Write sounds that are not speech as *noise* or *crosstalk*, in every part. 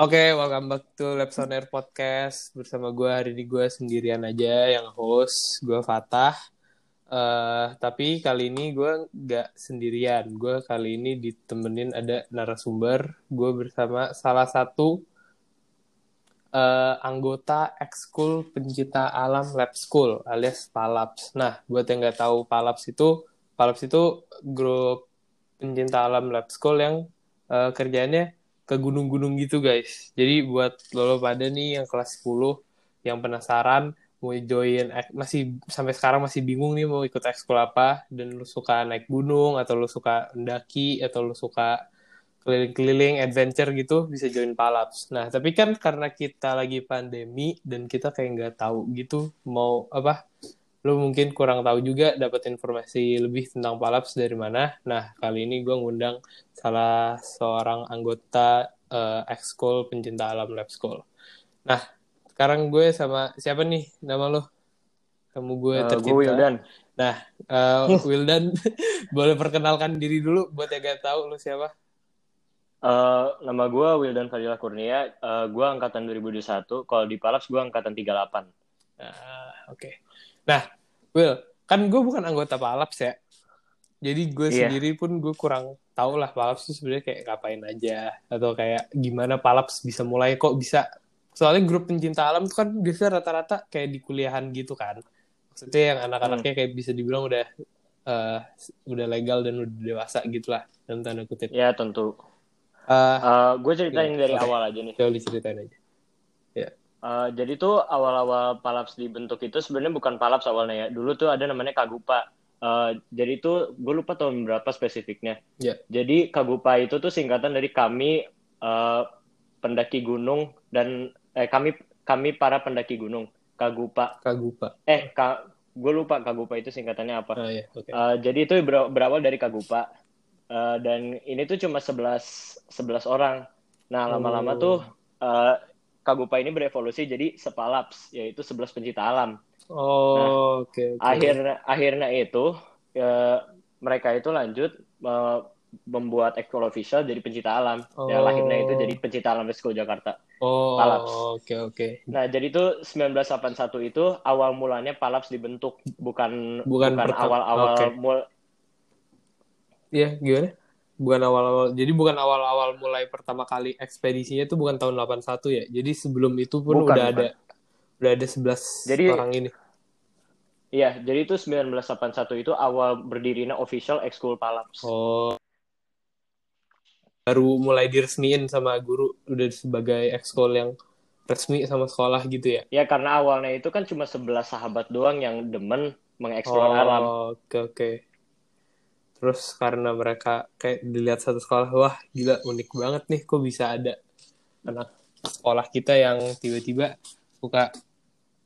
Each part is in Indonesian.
Oke, welcome back to Labs Air Podcast bersama gue hari ini gue sendirian aja yang host, gue Fatah. Eh, tapi kali ini gue nggak sendirian, gue kali ini ditemenin ada narasumber. Gue bersama salah satu eh, anggota ekskul pencinta alam Lab School alias Palaps. Nah, buat yang nggak tahu Palaps itu, Palaps itu grup pencinta alam Lab School yang eh, kerjanya ke gunung-gunung gitu guys. Jadi buat lo, pada nih yang kelas 10 yang penasaran mau join masih sampai sekarang masih bingung nih mau ikut ekskul apa dan lu suka naik gunung atau lu suka mendaki atau lu suka keliling-keliling adventure gitu bisa join Palaps. Nah, tapi kan karena kita lagi pandemi dan kita kayak nggak tahu gitu mau apa lu mungkin kurang tahu juga dapat informasi lebih tentang Palaps dari mana. Nah, kali ini gue ngundang salah seorang anggota uh, ekskul pencinta alam lab school. Nah, sekarang gue sama siapa nih nama lo? Kamu gue uh, tercinta. Gue Wildan. Nah, uh, *laughs* Wildan *laughs* boleh perkenalkan diri dulu buat yang gak tahu lo siapa? Uh, nama gue Wildan Fadila Kurnia. Uh, gue angkatan 2021. Kalau di Palaps gue angkatan 38. Uh, Oke. Okay. Nah, Will, kan gue bukan anggota Palaps ya. Jadi gue yeah. sendiri pun gue kurang tahu lah Palaps itu sebenarnya kayak ngapain aja atau kayak gimana Palaps bisa mulai kok bisa soalnya grup pencinta alam itu kan biasa rata-rata kayak di kuliahan gitu kan maksudnya yang anak-anaknya hmm. kayak bisa dibilang udah uh, udah legal dan udah dewasa gitu lah dalam tanda kutip ya tentu uh, uh, gue ceritain ya, dari okay. awal aja nih coba diceritain aja Uh, jadi tuh awal-awal Palaps dibentuk itu sebenarnya bukan Palaps awalnya ya. Dulu tuh ada namanya Kagupa. Uh, jadi tuh gue lupa tahun berapa spesifiknya. Yeah. Jadi Kagupa itu tuh singkatan dari kami uh, pendaki gunung dan eh kami kami para pendaki gunung. Kagupa. Kagupa. Eh ka, gue lupa Kagupa itu singkatannya apa. Oh, yeah. okay. uh, jadi itu berawal dari Kagupa. Uh, dan ini tuh cuma 11 11 orang. Nah, lama-lama oh. tuh uh, Kagupa ini berevolusi jadi sepalaps yaitu sebelas pencinta alam. Oh, nah, oke. Okay, okay. Akhir akhirnya itu ya, mereka itu lanjut uh, membuat ekskul official jadi pencinta alam. Ya, oh. Ya lahirnya itu jadi pencinta alam School Jakarta. Oh, Palaps. Oke, okay, oke. Okay. Nah, jadi itu 1981 itu awal mulanya Palaps dibentuk, bukan bukan, bukan awal-awal okay. mul Iya, gimana? Bukan awal-awal jadi bukan awal-awal mulai pertama kali ekspedisinya itu bukan tahun 81 ya? Jadi sebelum itu pun bukan, udah bukan. ada udah ada 11 jadi, orang ini. Iya jadi itu 1981 itu awal berdirinya official ekskul Palaps. Oh. Baru mulai diresmiin sama guru udah sebagai ekskul yang resmi sama sekolah gitu ya? Ya karena awalnya itu kan cuma 11 sahabat doang yang demen mengeksplor oh, alam. oke okay, oke. okay terus karena mereka kayak dilihat satu sekolah wah gila unik banget nih kok bisa ada anak sekolah kita yang tiba-tiba suka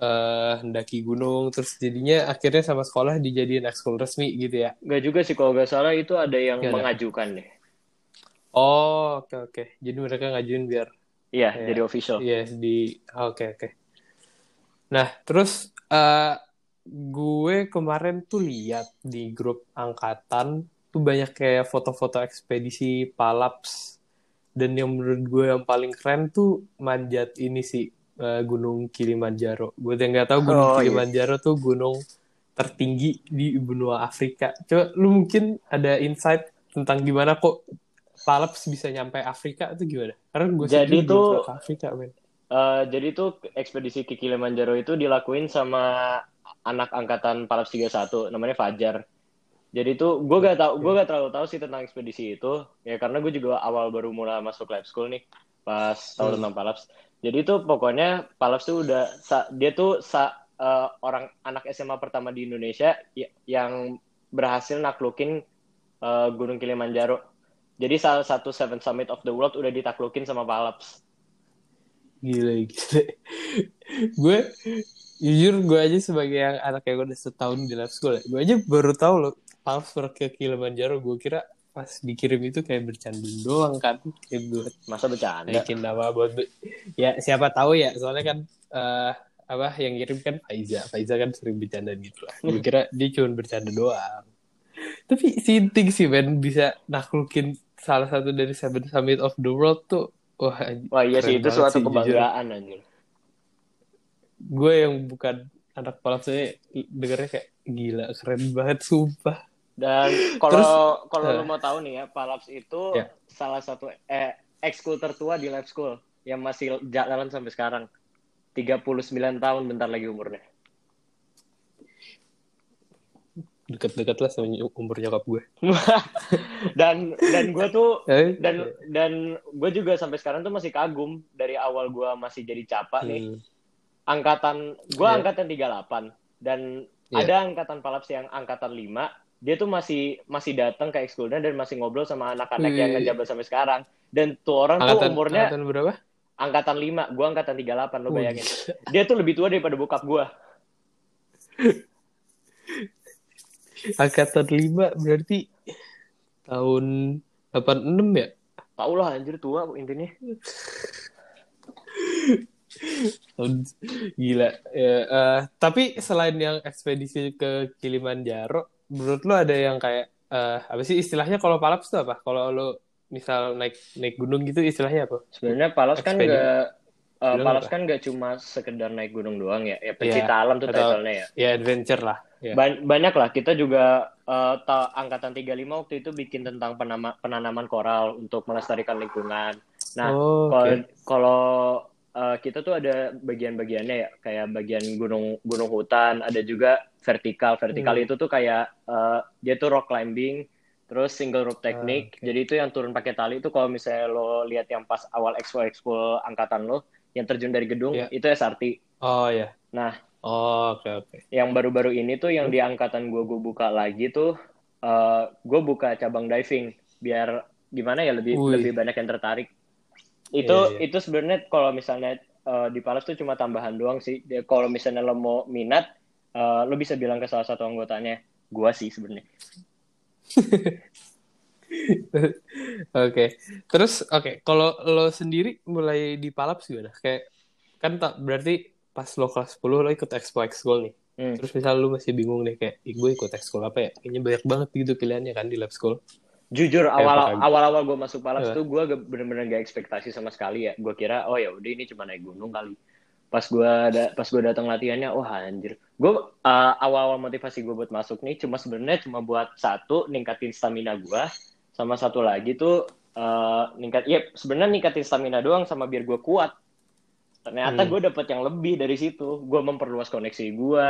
uh, mendaki gunung. Terus jadinya akhirnya sama sekolah dijadiin ekskul resmi gitu ya. Gak juga sih kalau gak salah itu ada yang Gak mengajukan deh. Oh oke okay, oke. Okay. jadi mereka ngajuin biar iya ya, jadi official. Iya di oke okay, oke. Okay. nah terus uh, gue kemarin tuh lihat di grup angkatan tuh banyak kayak foto-foto ekspedisi Palaps dan yang menurut gue yang paling keren tuh manjat ini sih uh, Gunung Kilimanjaro. Gue yang nggak tahu Gunung oh, iya. Kilimanjaro iya. tuh gunung tertinggi di benua Afrika. Coba lu mungkin ada insight tentang gimana kok Palaps bisa nyampe Afrika itu gimana? Karena gue jadi tuh Afrika, men. Uh, jadi tuh ekspedisi ke Kilimanjaro itu dilakuin sama anak angkatan Palaps 31 namanya Fajar. Jadi itu gue gak tau, gue gak terlalu tahu sih tentang ekspedisi itu ya karena gue juga awal baru mulai masuk lab school nih pas tahu hmm. tentang Palaps. Jadi itu pokoknya Palaps tuh udah dia tuh sa, uh, orang anak SMA pertama di Indonesia yang berhasil naklukin uh, Gunung Kilimanjaro. Jadi salah satu Seven Summit of the World udah ditaklukin sama Palaps. Gila, gila. gue jujur gue aja sebagai yang anak yang udah setahun di lab school ya, gue aja baru tahu loh transfer ke Kilimanjaro gue kira pas dikirim itu kayak bercanda doang kan kayak buat masa bercanda? bikin nama buat ya siapa tahu ya soalnya kan uh, apa yang kirim kan Faiza Faiza kan sering bercanda gitu lah. Gue kira dia cuma bercanda doang. Tapi sinting sih Ben bisa naklukin salah satu dari Seven Summit of the World tuh wah, wah iya sih itu suatu kebanggaan anjir. Gue yang bukan anak palap saya dengarnya kayak gila keren banget sumpah. Dan kalau kalau uh, lo mau tahu nih ya, Palaps itu yeah. salah satu eh ekskul tertua di lab school yang masih jalan sampai sekarang. 39 tahun bentar lagi umurnya. Deket-deket lah sama umur nyokap gue. *laughs* dan dan gue tuh *laughs* eh, dan dan gue juga sampai sekarang tuh masih kagum dari awal gue masih jadi capa hmm. Angkatan gue yeah. angkatan 38 dan yeah. ada angkatan palaps yang angkatan 5 dia tuh masih masih datang ke ekskulnya dan masih ngobrol sama anak-anak yang ngejabat sampai sekarang dan tuh orang angkatan, tuh umurnya angkatan berapa? angkatan 5, gue angkatan 38 lo bayangin. Dia tuh lebih tua daripada bokap gue. *laughs* angkatan 5 berarti tahun 86 ya? Tau lah anjir tua intinya. *laughs* Gila. Ya, uh, tapi selain yang ekspedisi ke Kilimanjaro, menurut lo ada yang kayak uh, apa sih istilahnya kalau palaps itu apa? Kalau lo misal naik naik gunung gitu istilahnya apa? Sebenarnya Palas kan nggak uh, Palas kan nggak cuma sekedar naik gunung doang ya, ya pencipta yeah, alam tuh title-nya ya. Ya adventure lah. Yeah. Ba banyak lah kita juga uh, angkatan 35 waktu itu bikin tentang penama penanaman koral untuk melestarikan lingkungan. Nah, oh, kalau uh, kita tuh ada bagian-bagiannya ya, kayak bagian gunung gunung hutan, ada juga vertikal. Vertikal hmm. itu tuh kayak uh, dia tuh rock climbing Terus single rope technique. Uh, okay. Jadi itu yang turun pakai tali itu kalau misalnya lo lihat yang pas awal expo expo angkatan lo yang terjun dari gedung yeah. itu SRT. Oh ya. Yeah. Nah. Oh oke okay, oke. Okay. Yang baru-baru ini tuh yang di angkatan gue gue buka lagi tuh uh, eh, gue buka cabang diving biar gimana ya lebih Ui. lebih banyak yang tertarik. Itu yeah, yeah. itu sebenarnya kalau misalnya uh, di Palas tuh cuma tambahan doang sih. Kalau misalnya lo mau minat, uh, lo bisa bilang ke salah satu anggotanya. Gua sih sebenarnya. *laughs* Oke, okay. terus oke, okay. kalau lo sendiri mulai di Palaps gimana? Kayak kan tak berarti pas lo kelas 10 lo ikut expo ekskul nih. Hmm. Terus misal lo masih bingung nih kayak, gue ikut ekskul apa ya? Kayaknya banyak banget gitu pilihannya kan di lab school. Jujur awal awal awal gue masuk Palaps yeah. tuh gue bener-bener gak ekspektasi sama sekali ya. Gue kira oh ya udah ini cuma naik gunung kali pas gue ada pas gue datang latihannya wah anjir gue uh, awal-awal motivasi gue buat masuk nih cuma sebenarnya cuma buat satu ningkatin stamina gue sama satu lagi tuh uh, ningkat ya sebenarnya ningkatin stamina doang sama biar gue kuat ternyata hmm. gue dapet yang lebih dari situ gue memperluas koneksi gue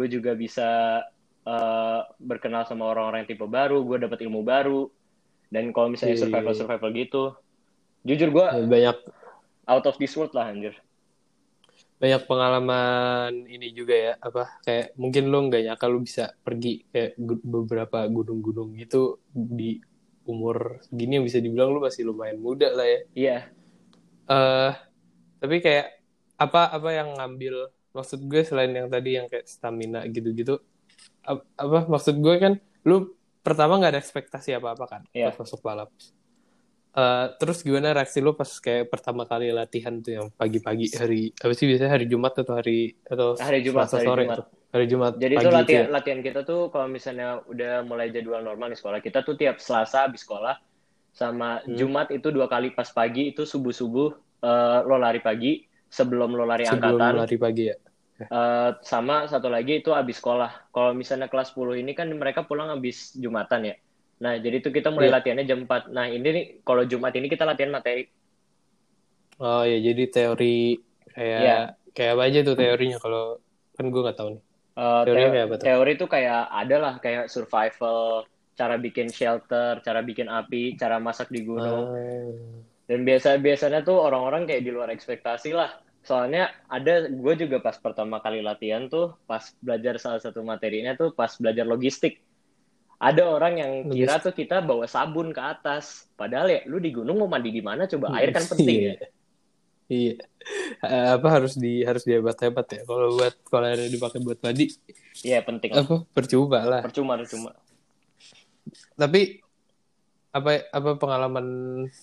gue juga bisa uh, berkenal sama orang-orang yang tipe baru gue dapet ilmu baru. Dan kalau misalnya survival survival gitu jujur gue banyak. out of this world lah anjir. Banyak pengalaman ini juga ya apa kayak mungkin lo nggak nyangka lo bisa pergi kayak beberapa gunung-gunung gitu di umur segini yang bisa dibilang lo masih lumayan muda lah ya. Iya. Yeah. uh, tapi kayak apa apa yang ngambil maksud gue selain yang tadi yang kayak stamina gitu-gitu apa maksud gue kan lu pertama nggak ada ekspektasi apa apa kan yeah. pas masuk balap Uh, terus gimana reaksi lo pas kayak pertama kali latihan tuh yang pagi-pagi hari apa sih biasanya hari Jumat atau hari atau hari Jumat hari sore Jumat. hari Jumat jadi itu latihan ya? latihan kita tuh kalau misalnya udah mulai jadwal normal di sekolah kita tuh tiap Selasa habis sekolah sama hmm. Jumat itu dua kali pas pagi itu subuh subuh uh, lo lari pagi sebelum lo lari sebelum angkatan lari pagi ya Uh, sama satu lagi itu habis sekolah. Kalau misalnya kelas 10 ini kan mereka pulang habis Jumatan ya. Nah, jadi itu kita mulai yeah. latihannya jam 4. Nah, ini nih kalau Jumat ini kita latihan materi. Oh ya, jadi teori kayak yeah. kayak apa aja tuh teorinya kalau kan gue nggak tahu nih. Uh, Teorinya kayak apa tuh? Teori itu kayak ada lah kayak survival, cara bikin shelter, cara bikin api, cara masak di gunung. Uh. Dan biasa biasanya tuh orang-orang kayak di luar ekspektasi lah. Soalnya ada gue juga pas pertama kali latihan tuh pas belajar salah satu materinya tuh pas belajar logistik. Ada orang yang kira tuh kita bawa sabun ke atas. Padahal ya lu di gunung mau mandi di mana? Coba air kan penting iya. ya. Iya. Apa harus di harus dihebat-hebat ya? Kalau buat kalau air dipakai buat mandi iya penting apa percuma lah. Percuma percuma. Tapi apa apa pengalaman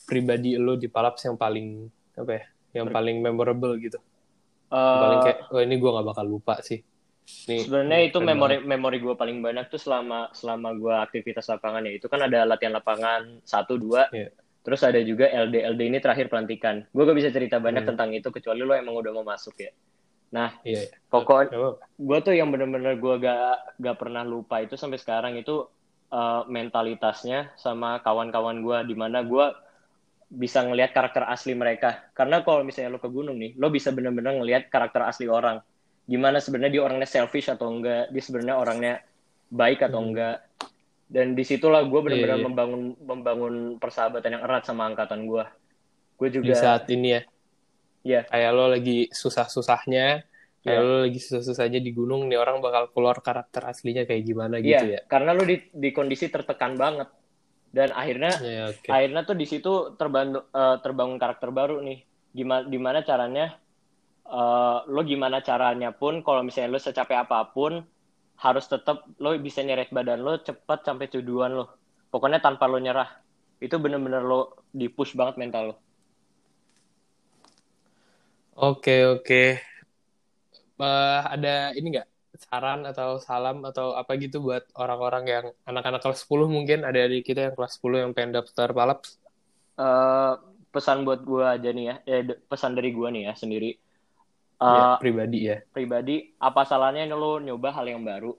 pribadi lo di Palaps yang paling apa ya yang paling memorable gitu uh, paling kayak oh ini gue nggak bakal lupa sih Sebenarnya itu memori banget. memori gue paling banyak tuh selama selama gue aktivitas lapangan ya itu kan ada latihan lapangan satu dua. Yeah. Terus ada juga LD. LD ini terakhir pelantikan. Gue gak bisa cerita banyak hmm. tentang itu kecuali lo emang udah mau masuk ya. Nah, iya, iya. pokok gue tuh yang bener-bener gue gak gak pernah lupa itu sampai sekarang itu uh, mentalitasnya sama kawan-kawan gue di mana gue bisa ngelihat karakter asli mereka. Karena kalau misalnya lo ke gunung nih, lo bisa bener-bener ngelihat karakter asli orang. Gimana sebenarnya dia orangnya selfish atau enggak, dia sebenarnya orangnya baik atau hmm. enggak dan di situlah gue benar-benar yeah, yeah. membangun membangun persahabatan yang erat sama angkatan gue gue juga di saat ini ya ya yeah. kayak lo lagi susah-susahnya kayak yeah. lo lagi susah-susahnya di gunung nih orang bakal keluar karakter aslinya kayak gimana yeah, gitu ya karena lo di di kondisi tertekan banget dan akhirnya yeah, okay. akhirnya tuh di situ terbangun uh, terbangun karakter baru nih. Gimana gimana caranya uh, lo gimana caranya pun kalau misalnya lo secapek apa pun harus tetap lo bisa nyeret badan lo cepat sampai tujuan lo. Pokoknya tanpa lo nyerah. Itu bener-bener lo di push banget mental lo. Oke oke. Uh, ada ini nggak saran atau salam atau apa gitu buat orang-orang yang anak-anak kelas 10 mungkin ada di kita yang kelas 10 yang pengen daftar palaps uh, pesan buat gue aja nih ya eh, pesan dari gue nih ya sendiri Uh, ya, pribadi ya. Pribadi, apa salahnya lo nyoba hal yang baru?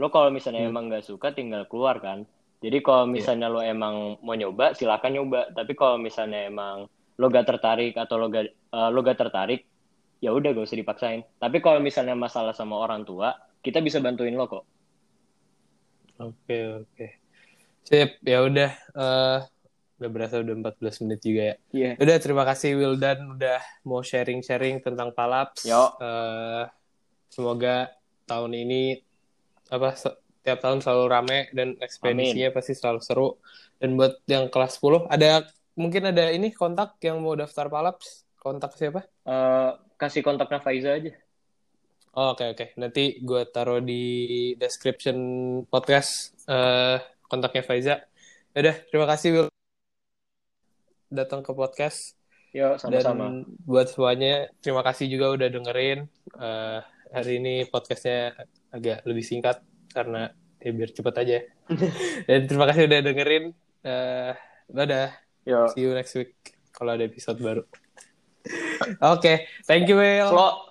Lo kalau misalnya hmm. emang nggak suka, tinggal keluar kan. Jadi kalau iya. misalnya yeah. lo emang mau nyoba, silakan nyoba. Tapi kalau misalnya emang lo gak tertarik atau lo gak, uh, lo gak tertarik, ya udah gak usah dipaksain. Tapi kalau misalnya masalah sama orang tua, kita bisa bantuin lo kok. Oke okay, oke. Okay. Sip, ya udah. Uh, udah berasa udah 14 menit juga ya. Iya. Yeah. Udah terima kasih Wildan udah mau sharing-sharing tentang Palaps. Yo. Uh, semoga tahun ini apa tiap tahun selalu rame dan ekspedisinya Amin. pasti selalu seru. Dan buat yang kelas 10 ada mungkin ada ini kontak yang mau daftar Palaps. Kontak siapa? Uh, kasih kontaknya Faiza aja. Oke oh, oke, okay, okay. nanti gue taruh di description podcast uh, kontaknya Faiza. Udah, terima kasih Will datang ke podcast. Yo, sama-sama. Dan buat semuanya, terima kasih juga udah dengerin. Uh, hari ini podcastnya agak lebih singkat karena ya biar cepet aja. *laughs* Dan terima kasih udah dengerin. Uh, dadah. Yo. See you next week kalau ada episode baru. *laughs* Oke, okay. thank you Will. Slow.